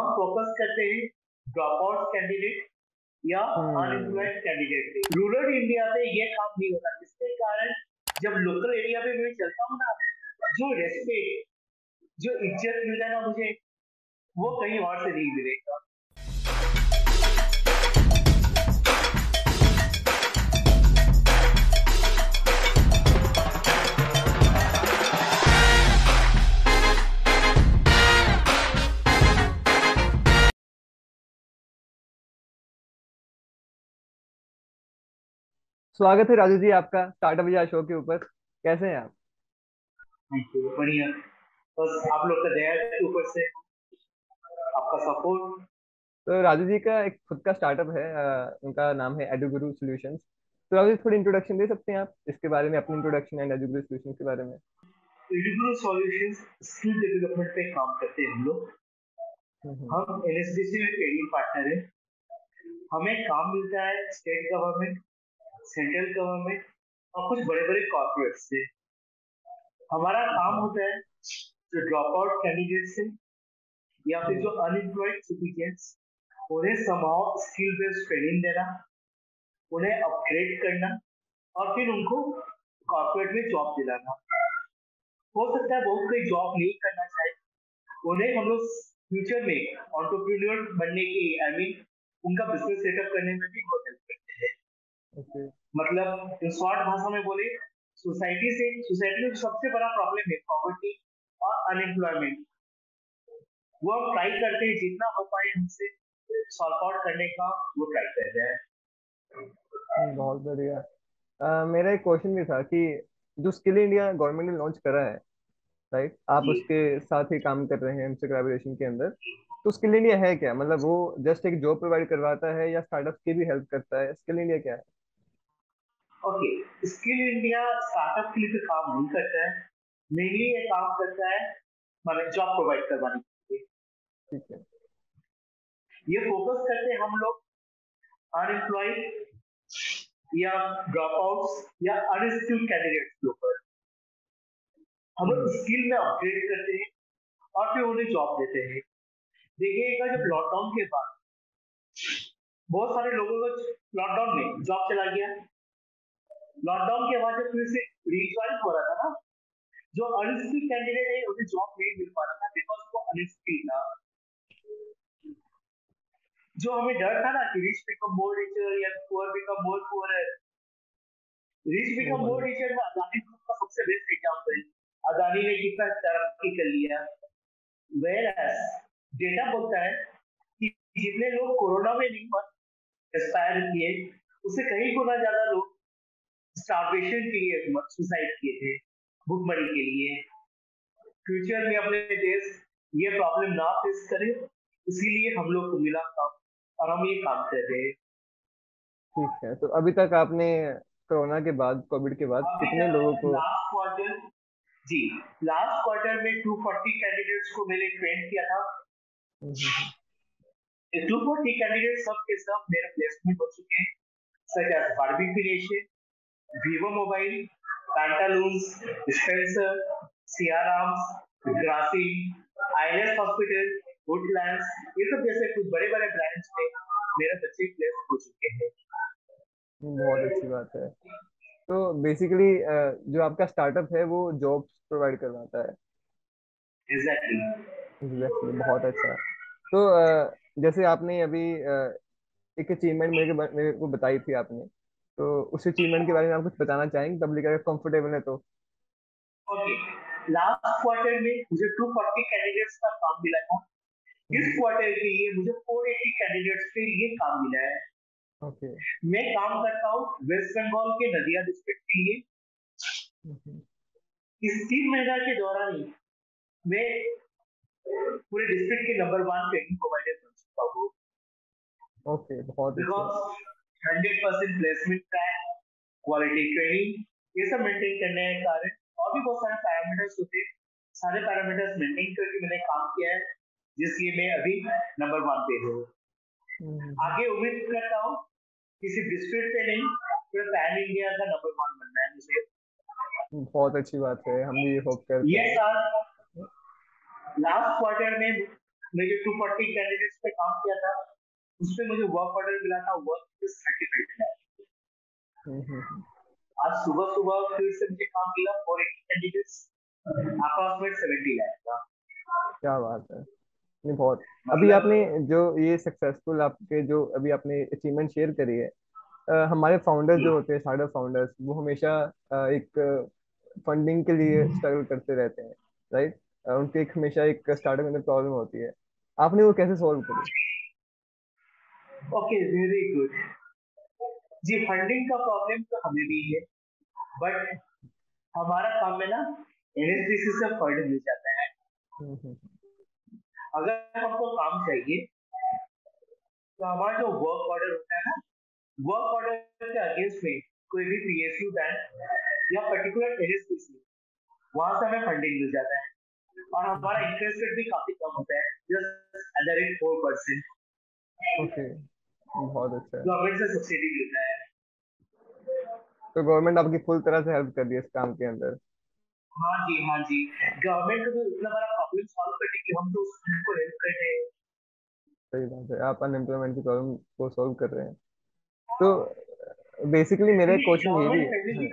हम फोकस करते हैं ड्रॉप आउट कैंडिडेट या अनएम्प्लॉयड कैंडिडेट पे। रूरल इंडिया पे ये काम नहीं होता जिसके कारण जब लोकल एरिया पे मैं चलता हूँ ना जो रेस्पेक्ट जो इज़्ज़त मिलता है ना मुझे वो कहीं और से नहीं मिलेगा। स्वागत है राजू जी आपका स्टार्टअप या शो के ऊपर। कैसे हैं आप? बढ़िया। बस आप लोग का दया के ऊपर से आपका सपोर्ट तो राजू जी का एक खुद का स्टार्टअप है उनका नाम है एडुगुरु सॉल्यूशंस तो राजू जी थोड़ी इंट्रोडक्शन दे सकते हैं आप इसके बारे में अपनी इंट्रोडक्शन एंड एडुगुरु सॉल्यूशंस के बारे में? एडुगुरु सॉल्यूशंस स्किल डेवलपमेंट पे काम करते हैं हम लोग। हम्म, हम्म। हम एनएसडीसी में ट्रेडिंग पार्टनर है। हमें काम मिलता है स्टेट गवर्नमेंट सेंट्रल गवर्नमेंट और कुछ बड़े बड़े कॉर्पोरेट से हमारा काम होता है जो ड्रॉप आउट कैंडिडेट से या फिर जो अनएम्प्लॉयड सिटीजन्स उन्हें समाव स्किल बेस्ड ट्रेनिंग देना, उन्हें अपग्रेड करना और फिर उनको कॉर्पोरेट में जॉब दिलाना। हो सकता है बहुत कोई जॉब नहीं करना चाहे। उन्हें हम लोग फ्यूचर में ऑन्टरप्रीनियर बनने की आई मीन उनका बिज़नेस सेटअप करने में भी बहुत हेल्प okay. मतलब शॉर्ट भाषा में बोले सोसाइटी से सोसाइटी में सबसे बड़ा प्रॉब्लम है पॉवर्टी और अनएम्प्लॉयमेंट वो हम ट्राई करते हैं जितना हो पाए हमसे सॉल्व आउट करने का वो ट्राई कर रहे हैं। हम्म, बहुत बढ़िया। uh, मेरा एक क्वेश्चन भी था कि जो स्किल इंडिया गवर्नमेंट ने लॉन्च करा है राइट आप उसके साथ ही काम कर रहे हैं हमसे कोलैबोरेशन के अंदर। तो स्किल इंडिया है क्या? मतलब वो जस्ट एक जॉब प्रोवाइड करवाता है या स्टार्टअप की भी हेल्प करता है? स्किल इंडिया क्या है? ओके स्किल इंडिया स्टार्टअप के लिए तो काम नहीं करता है मेनली ये काम करता है मतलब जॉब प्रोवाइड करवाने के लिए। ये फोकस करते हैं हम लोग अनएम्प्लॉयड या ड्रॉप आउट्स या अनस्किल्ड कैंडिडेट्स के ऊपर। हम लोग स्किल। में अपग्रेड करते हैं और फिर उन्हें जॉब देते हैं। देखिएगा जब लॉकडाउन के बाद बहुत सारे लोगों को लॉकडाउन में जॉब चला गया। लॉकडाउन के बाद जब फिर से रिज्वाइन हो रहा था ना, जो अनस्किल कैंडिडेट है, उन्हें जॉब नहीं मिल पा रहा था बिकॉज़ वो अनस्किल था। जो हमें डर था ना कि रिच बिकम मोर रिचर या poor become more poor rich become more richer में अदानी ग्रुप का सबसे बेस्ट एग्जांपल अदानी ने कितना तरक्की कर लिया। वेर डेटा बोलता है कि जितने लोग कोरोना में नहीं एक्सपायर किए उससे कहीं गुना ज़्यादा लोग स्टार्वेशन के लिए सुसाइड किए थे भूखमरी के लिए। फ्यूचर में अपने देश ये प्रॉब्लम ना फेस करे इसीलिए हम लोग को मिला काम और हम ये काम कर रहे हैं। ठीक है तो अभी तक आपने कोरोना के बाद कोविड के बाद कितने लोगों को लास्ट क्वार्टर जी लास्ट क्वार्टर में 240 कैंडिडेट्स को मैंने ट्रेन किया था। टू फोर्टी कैंडिडेट सब के सब मेरा प्लेसमेंट हो चुके हैं। Such as Barbie फिनेशियन Vivo mobile Pantaloons Spencer Siyarams grassy ILS hospital Woodlands ये सब जैसे कुछ बड़े बड़े ब्रांड्स में मेरे बच्चे प्लेस हो चुके हैं। बहुत अच्छी बात है। तो बेसिकली जो आपका स्टार्टअप है वो जॉब्स प्रोवाइड करवाता है। एग्जैक्टली एग्जैक्टली बहुत अच्छा। तो जैसे आपने अभी एक अचीवमेंट मेरे को बताई थी आपने तो उस अचीवमेंट के बारे में आप कुछ बताना चाहेंगे? पब्लिक अगर कंफर्टेबल है तो। ओके लास्ट क्वार्टर में मुझे 240 कैंडिडेट्स का काम मिला था। इस क्वार्टर के लिए मुझे 480 कैंडिडेट्स के लिए काम मिला है। Okay okay. मैं काम करता हूँ वेस्ट बंगाल के नदिया डिस्ट्रिक्ट के लिए. इस तीन महीना के दौरान ही मैं पूरे डिस्ट्रिक्ट के नंबर वन ट्रेनिंग प्रोवाइडर बन चुका हूँ। ओके बहुत because hundred percent placement track quality training ये सब मेंटेन करने के कारण और भी बहुत सारे पैरामीटर्स होते हैं। सारे पैरामीटर्स मेंटेन करके मैंने काम किया है जिसलिए मैं अभी नंबर वन पे हूँ। हम्म। आगे उम्मीद करता हूँ किसी डिस्ट्रिक्ट पे नहीं पूरे पैन इंडिया का नंबर वन बनना है मुझे। बहुत अच्छी बात है। हम भी ये होप करते हैं। ये साल लास्ट क्वार्टर में मैं जो टू फोर्टी कैंडिडेट्स पे काम किया था। उसमें मुझे वर्क ऑर्डर मिला था वर्क सर्टिफिकेट में आज सुबह सुबह फिर से मुझे काम मिला for eighty candidates approximate seventy lakh का। क्या बात है। नहीं बहुत। अभी मतलब आपने जो ये सक्सेसफुल आपके जो अभी आपने अचीवमेंट शेयर करी है आ, हमारे फाउंडर्स जो होते हैं स्टार्टअप फाउंडर्स वो हमेशा आ, एक फंडिंग के लिए स्ट्रगल करते रहते हैं राइट उनके एक हमेशा एक स्टार्टअप में प्रॉब्लम होती है। आपने वो कैसे सॉल्व करी? ओके वेरी गुड जी फंडिंग का प्रॉब्लम तो हमें भी है बट हमारा काम है ना एनएसडीसी से फंड मिल जाता है। हम्म, हम्म। अगर हमको काम चाहिए तो हमारा जो वर्क ऑर्डर होता है ना वर्क ऑर्डर के अगेंस्ट में कोई भी पीएसयू बैंक या पर्टिकुलर एनएसडीसी वहाँ से हमें फंडिंग मिल जाता है। और हमारा इंटरेस्ट रेट भी काफ़ी कम होता है just at the rate four percent okay बहुत अच्छा है। गवर्नमेंट से सब्सिडी मिलता है। तो गवर्नमेंट आपकी फुल तरह से हेल्प कर रही है इस काम के अंदर। हाँ जी हाँ जी। गवर्नमेंट को तो इतना बड़ा प्रॉब्लम सॉल्व करने की हम तो उसको हेल्प कर रहे हैं। सही बात है आप अनएम्प्लॉयमेंट की प्रॉब्लम को सॉल्व कर रहे हैं। तो बेसिकली मेरा क्वेश्चन ये भी है।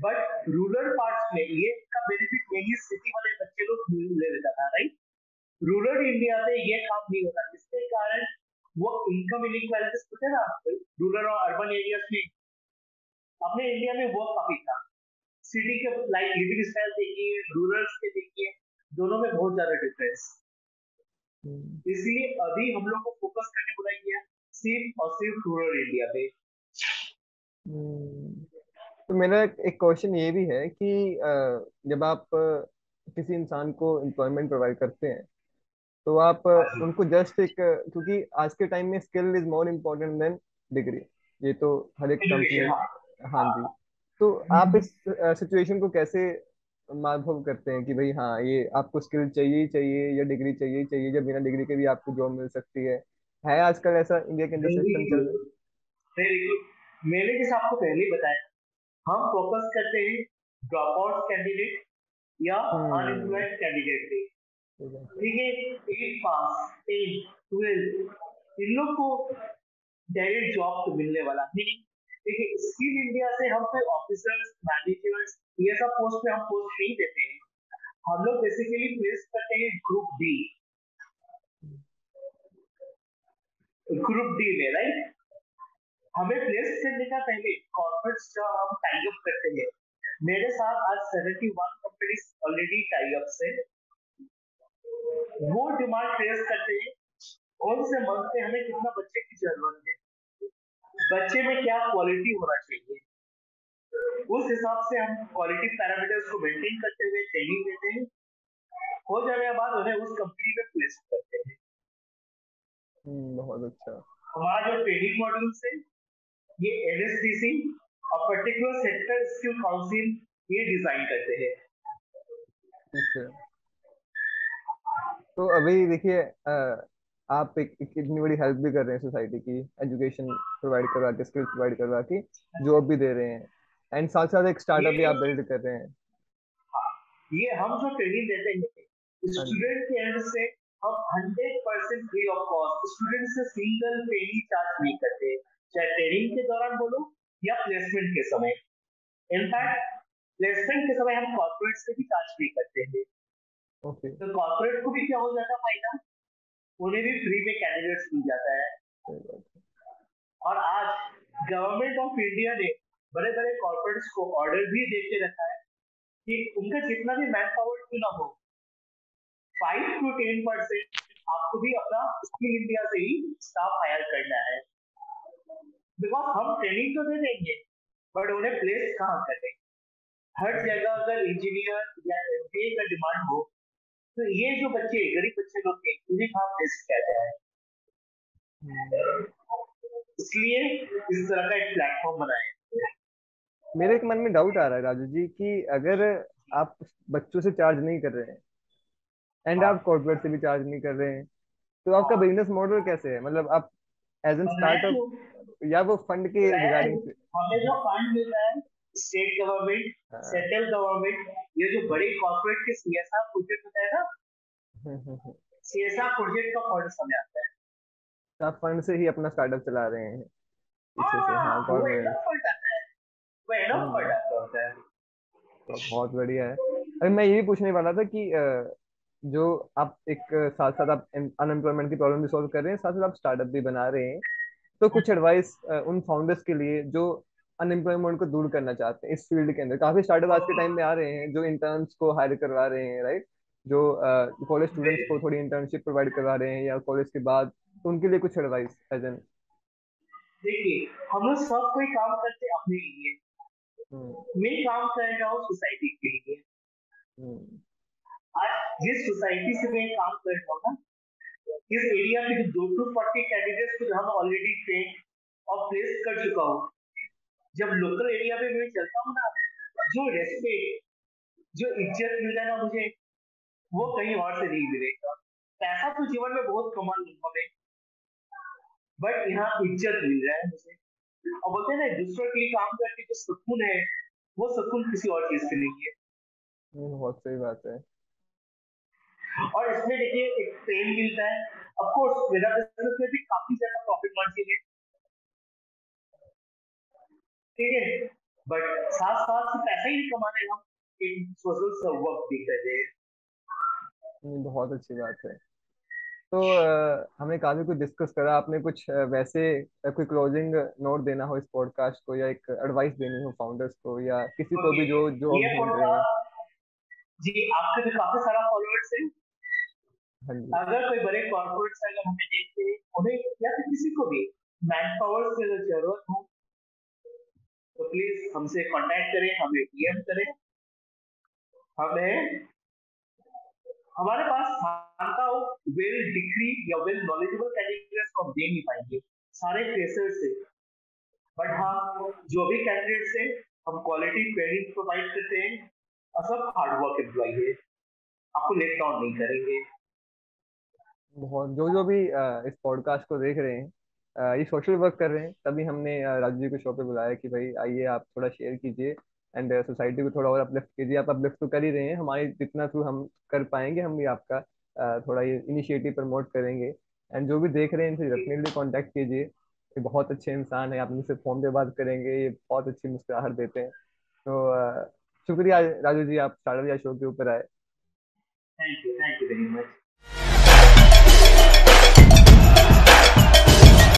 बट रूरल पार्ट्स में ये का बेनिफिट यही सिटी वाले बच्चे लोग ले लेता था राइट रूरल इंडिया में ये काम नहीं होता जिसके कारण वो इनकम इनइक्वालिटीज होते हैं ना रूरल और अर्बन एरियाज़ में अपने इंडिया में वो काफ़ी था सिटी के लाइक लिविंग स्टाइल देखिए रूरल के देखिए दोनों में बहुत ज़्यादा डिफरेंस हम्म। इसलिए अभी हम लोग को फोकस करने बुलाई गया सिर्फ़ और सिर्फ़ रूरल इंडिया पे हम्म। तो मेरा एक क्वेश्चन ये भी है कि जब आप किसी इंसान को एम्प्लॉयमेंट प्रोवाइड करते हैं तो आप उनको जस्ट एक क्योंकि आज के टाइम में skill is more important than degree ये तो हर एक कंपनी हाँ। जी। तो आप इस सिचुएशन को कैसे माधव करते हैं कि भाई हाँ ये आपको स्किल चाहिए चाहिए या डिग्री चाहिए चाहिए जब बिना डिग्री के भी आपको जॉब मिल सकती है? है आजकल ऐसा इंडिया के अंदर सिस्टम चल रहा है मैंने जैसे आपको पहले ही बताया हम फोकस करते हैं ड्रॉप आउट कैंडिडेट या अनएम्प्लॉयड हम्म। कैंडिडेट पे। है एट पास टेन ट्वेल्व, इन लोग को डायरेक्ट जॉब तो मिलने वाला नहीं देखिए स्किल इंडिया से हम कोई ऑफिसर्स मैनेजर्स ये सब पोस्ट पे हम पोस्ट नहीं देते हैं। हम लोग बेसिकली प्लेस करते हैं ग्रुप डी ग्रुप डी में राइट हमें प्लेस करने का पहले कॉर्पोरेट्स जो हम टाई करते हैं। मेरे साथ आज 71 कंपनीज़ ऑलरेडी टाई अप वो डिमांड प्लेस करते हैं कौन से मंथ में हमें कितना बच्चे की ज़रूरत है? बच्चे में क्या क्वालिटी होना चाहिए? उस हिसाब से हम क्वालिटी पैरामीटर्स को मेंटेन करते हुए ट्रेनिंग देते हैं। हो जाने के बाद उन्हें उस कंपनी में प्लेस करते हैं। हम्म, बहुत अच्छा। हमारा जो ट्रेनिंग मॉड्यूल है ये एनएसडीसी और पर्टिकुलर सेक्टर स्किल काउंसिल ये डिज़ाइन करते हैं। तो अभी देखिए आप एक, एक इतनी बड़ी हेल्प भी कर रहे हैं सोसाइटी की एजुकेशन प्रोवाइड करवा के स्किल्स प्रोवाइड करवा के जॉब भी दे रहे हैं। एंड साथ साथ एक स्टार्टअप भी आप बिल्ड कर रहे हैं। ये हम जो ट्रेनिंग देते हैं स्टूडेंट के एंड से हम hundred percent free of cost student से सिंगल पेनी चार्ज नहीं करते। चाहे ट्रेनिंग के दौरान बोलो या प्लेसमेंट के समय। इनफैक्ट प्लेसमेंट के समय हम कॉर्पोरेट से भी चार्ज भी करते हैं। Okay. तो कॉर्पोरेट को भी क्या हो जाता है फ़ायदा? उन्हें भी फ्री में कैंडिडेट्स मिल जाता है। और आज गवर्नमेंट ऑफ़ इंडिया ने बड़े बड़े कॉर्पोरेट्स को ऑर्डर भी दे के रखा है कि उनका जितना भी मैन पावर क्यों ना हो फाइव टू टेन परसेंट आपको भी अपना स्किल इंडिया से ही स्टाफ हायर करना है। बिकॉज़ हम ट्रेनिंग तो दे देंगे बट उन्हें प्लेस कहाँ करें? हर जगह अगर इंजीनियर या एम का डिमांड हो तो ये जो बच्चे गरीब बच्चे लोग हैं उन्हें कहाँ प्लेस किया जाए इसलिए इस तरह का एक प्लेटफॉर्म बनाया मेरे एक मन में डाउट आ रहा है राजू जी कि अगर आप बच्चों से चार्ज नहीं कर रहे हैं एंड आप कॉर्पोरेट से भी चार्ज नहीं कर रहे हैं तो आपका बिज़नेस मॉडल कैसे है? मतलब आप एज एन स्टार्टअप या वो फंड के रिगार्डिंग हमें जो फंड मिल रहा है स्टेट गवर्नमेंट सेंट्रल गवर्नमेंट ये जो बड़े कॉर्पोरेट के सीएसआर प्रोजेक्ट होता है ना सीएसआर प्रोजेक्ट का फंड हमें आता है। आप फंड से ही अपना स्टार्टअप चला रहे हैं। पीछे से हाँ हाँ वो गवर्नमेंट फंड आता है। वो एनफ फंड आता होता है। तो बहुत बढ़िया है। अरे मैं यही पूछने वाला था कि जो आप एक साथ साथ आप अनएम्प्लॉयमेंट की प्रॉब्लम भी सॉल्व कर रहे हैं साथ साथ आप स्टार्टअप भी बना रहे हैं। तो कुछ एडवाइस उन फाउंडर्स के लिए जो अनएम्प्लॉयमेंट को दूर करना चाहते हैं इस फ़ील्ड के अंदर। काफ़ी स्टार्टअप आज के टाइम में आ रहे हैं जो इंटर्न्स को हायर करवा रहे हैं राइट जो कॉलेज uh, स्टूडेंट्स को थोड़ी इंटर्नशिप प्रोवाइड करवा रहे हैं या कॉलेज के बाद तो उनके लिए कुछ एडवाइस एज एन देखिए हम लोग सब कोई काम करते हैं अपने लिए। मैं काम कर रहा हूँ सोसाइटी के लिए। आज जिस सोसाइटी से मैं काम कर रहा हूँ ना इस एरिया में जो दो टू फोर्टी कैंडिडेट्स को हम ऑलरेडी ट्रेन और प्लेस कर चुका हूँ जब लोकल एरिया में मैं चलता हूँ ना जो रेस्पेक्ट जो इज़्ज़त मिलता है ना मुझे वो कहीं और से नहीं मिलेगा। पैसा तो जीवन में बहुत कमा लूँगा मैं बट यहाँ इज़्ज़त मिल रहा है मुझे। और बोलते हैं ना दूसरों के लिए काम करके जो सुकून है वो सुकून किसी और चीज़ से नहीं है। बहुत सही बात है। और इसमें देखिए एक फेम मिलता है। ऑफ़ कोर्स मेरा बिज़नेस में भी काफ़ी ज़्यादा प्रॉफिट मार्जिन है। ठीक है? बट साथ साथ से पैसा ही नहीं कमाने हम एक सोशल वर्क भी कर रहे हैं बहुत अच्छी बात है। तो हमने काफ़ी कुछ डिस्कस करा। आपने कुछ वैसे कोई क्लोजिंग नोट देना हो इस पॉडकास्ट को या एक एडवाइस देनी हो फाउंडर्स को या किसी को भी जो जो ढूंढ रहे हैं। जी आपके भी काफ़ी सारा फॉलोअर्स है। हाँ अगर कोई बड़े कॉर्पोरेट्स अगर हमें देखते हैं उन्हें या फिर किसी को भी मैन पावर की अगर ज़रूरत हो तो प्लीज़ हमसे कांटेक्ट करें, हमें डीएम करें। हमें, हमारे पास हो वेल डिग्री या वेल नॉलेजेबल कैंडिडेट्स को हम दे नहीं पाएँगे, सारे फ्रेशर्स से। बट हाँ जो भी कैंडिडेट्स हैं, हम क्वालिटी ट्रेनिंग प्रोवाइड करते हैं, और सब हार्ड वर्क एम्प्लॉय है। आपको लेट डाउन नहीं करेंगे। बहुत जो जो भी इस पॉडकास्ट को देख रहे हैं ये सोशल वर्क कर रहे हैं। तभी हमने राजू जी को शो पे बुलाया कि भाई आइए आप थोड़ा शेयर कीजिए एंड सोसाइटी को थोड़ा और अपलिफ्ट कीजिए। आप अपलिफ्ट तो कर ही रहे हैं। हमारे जितना थ्रू हम कर पाएँगे हम भी आपका थोड़ा ये इनिशिएटिव प्रमोट करेंगे। एंड जो भी देख रहे हैं इनसे डेफिनेटली कांटेक्ट कीजिए। ये बहुत अच्छे इंसान है। आप इनसे फ़ोन पे बात करेंगे ये बहुत अच्छी मुस्कुराहट देते हैं। तो शुक्रिया राजू जी आप स्टार्टअप या शो के ऊपर आए। Thank you thank you very much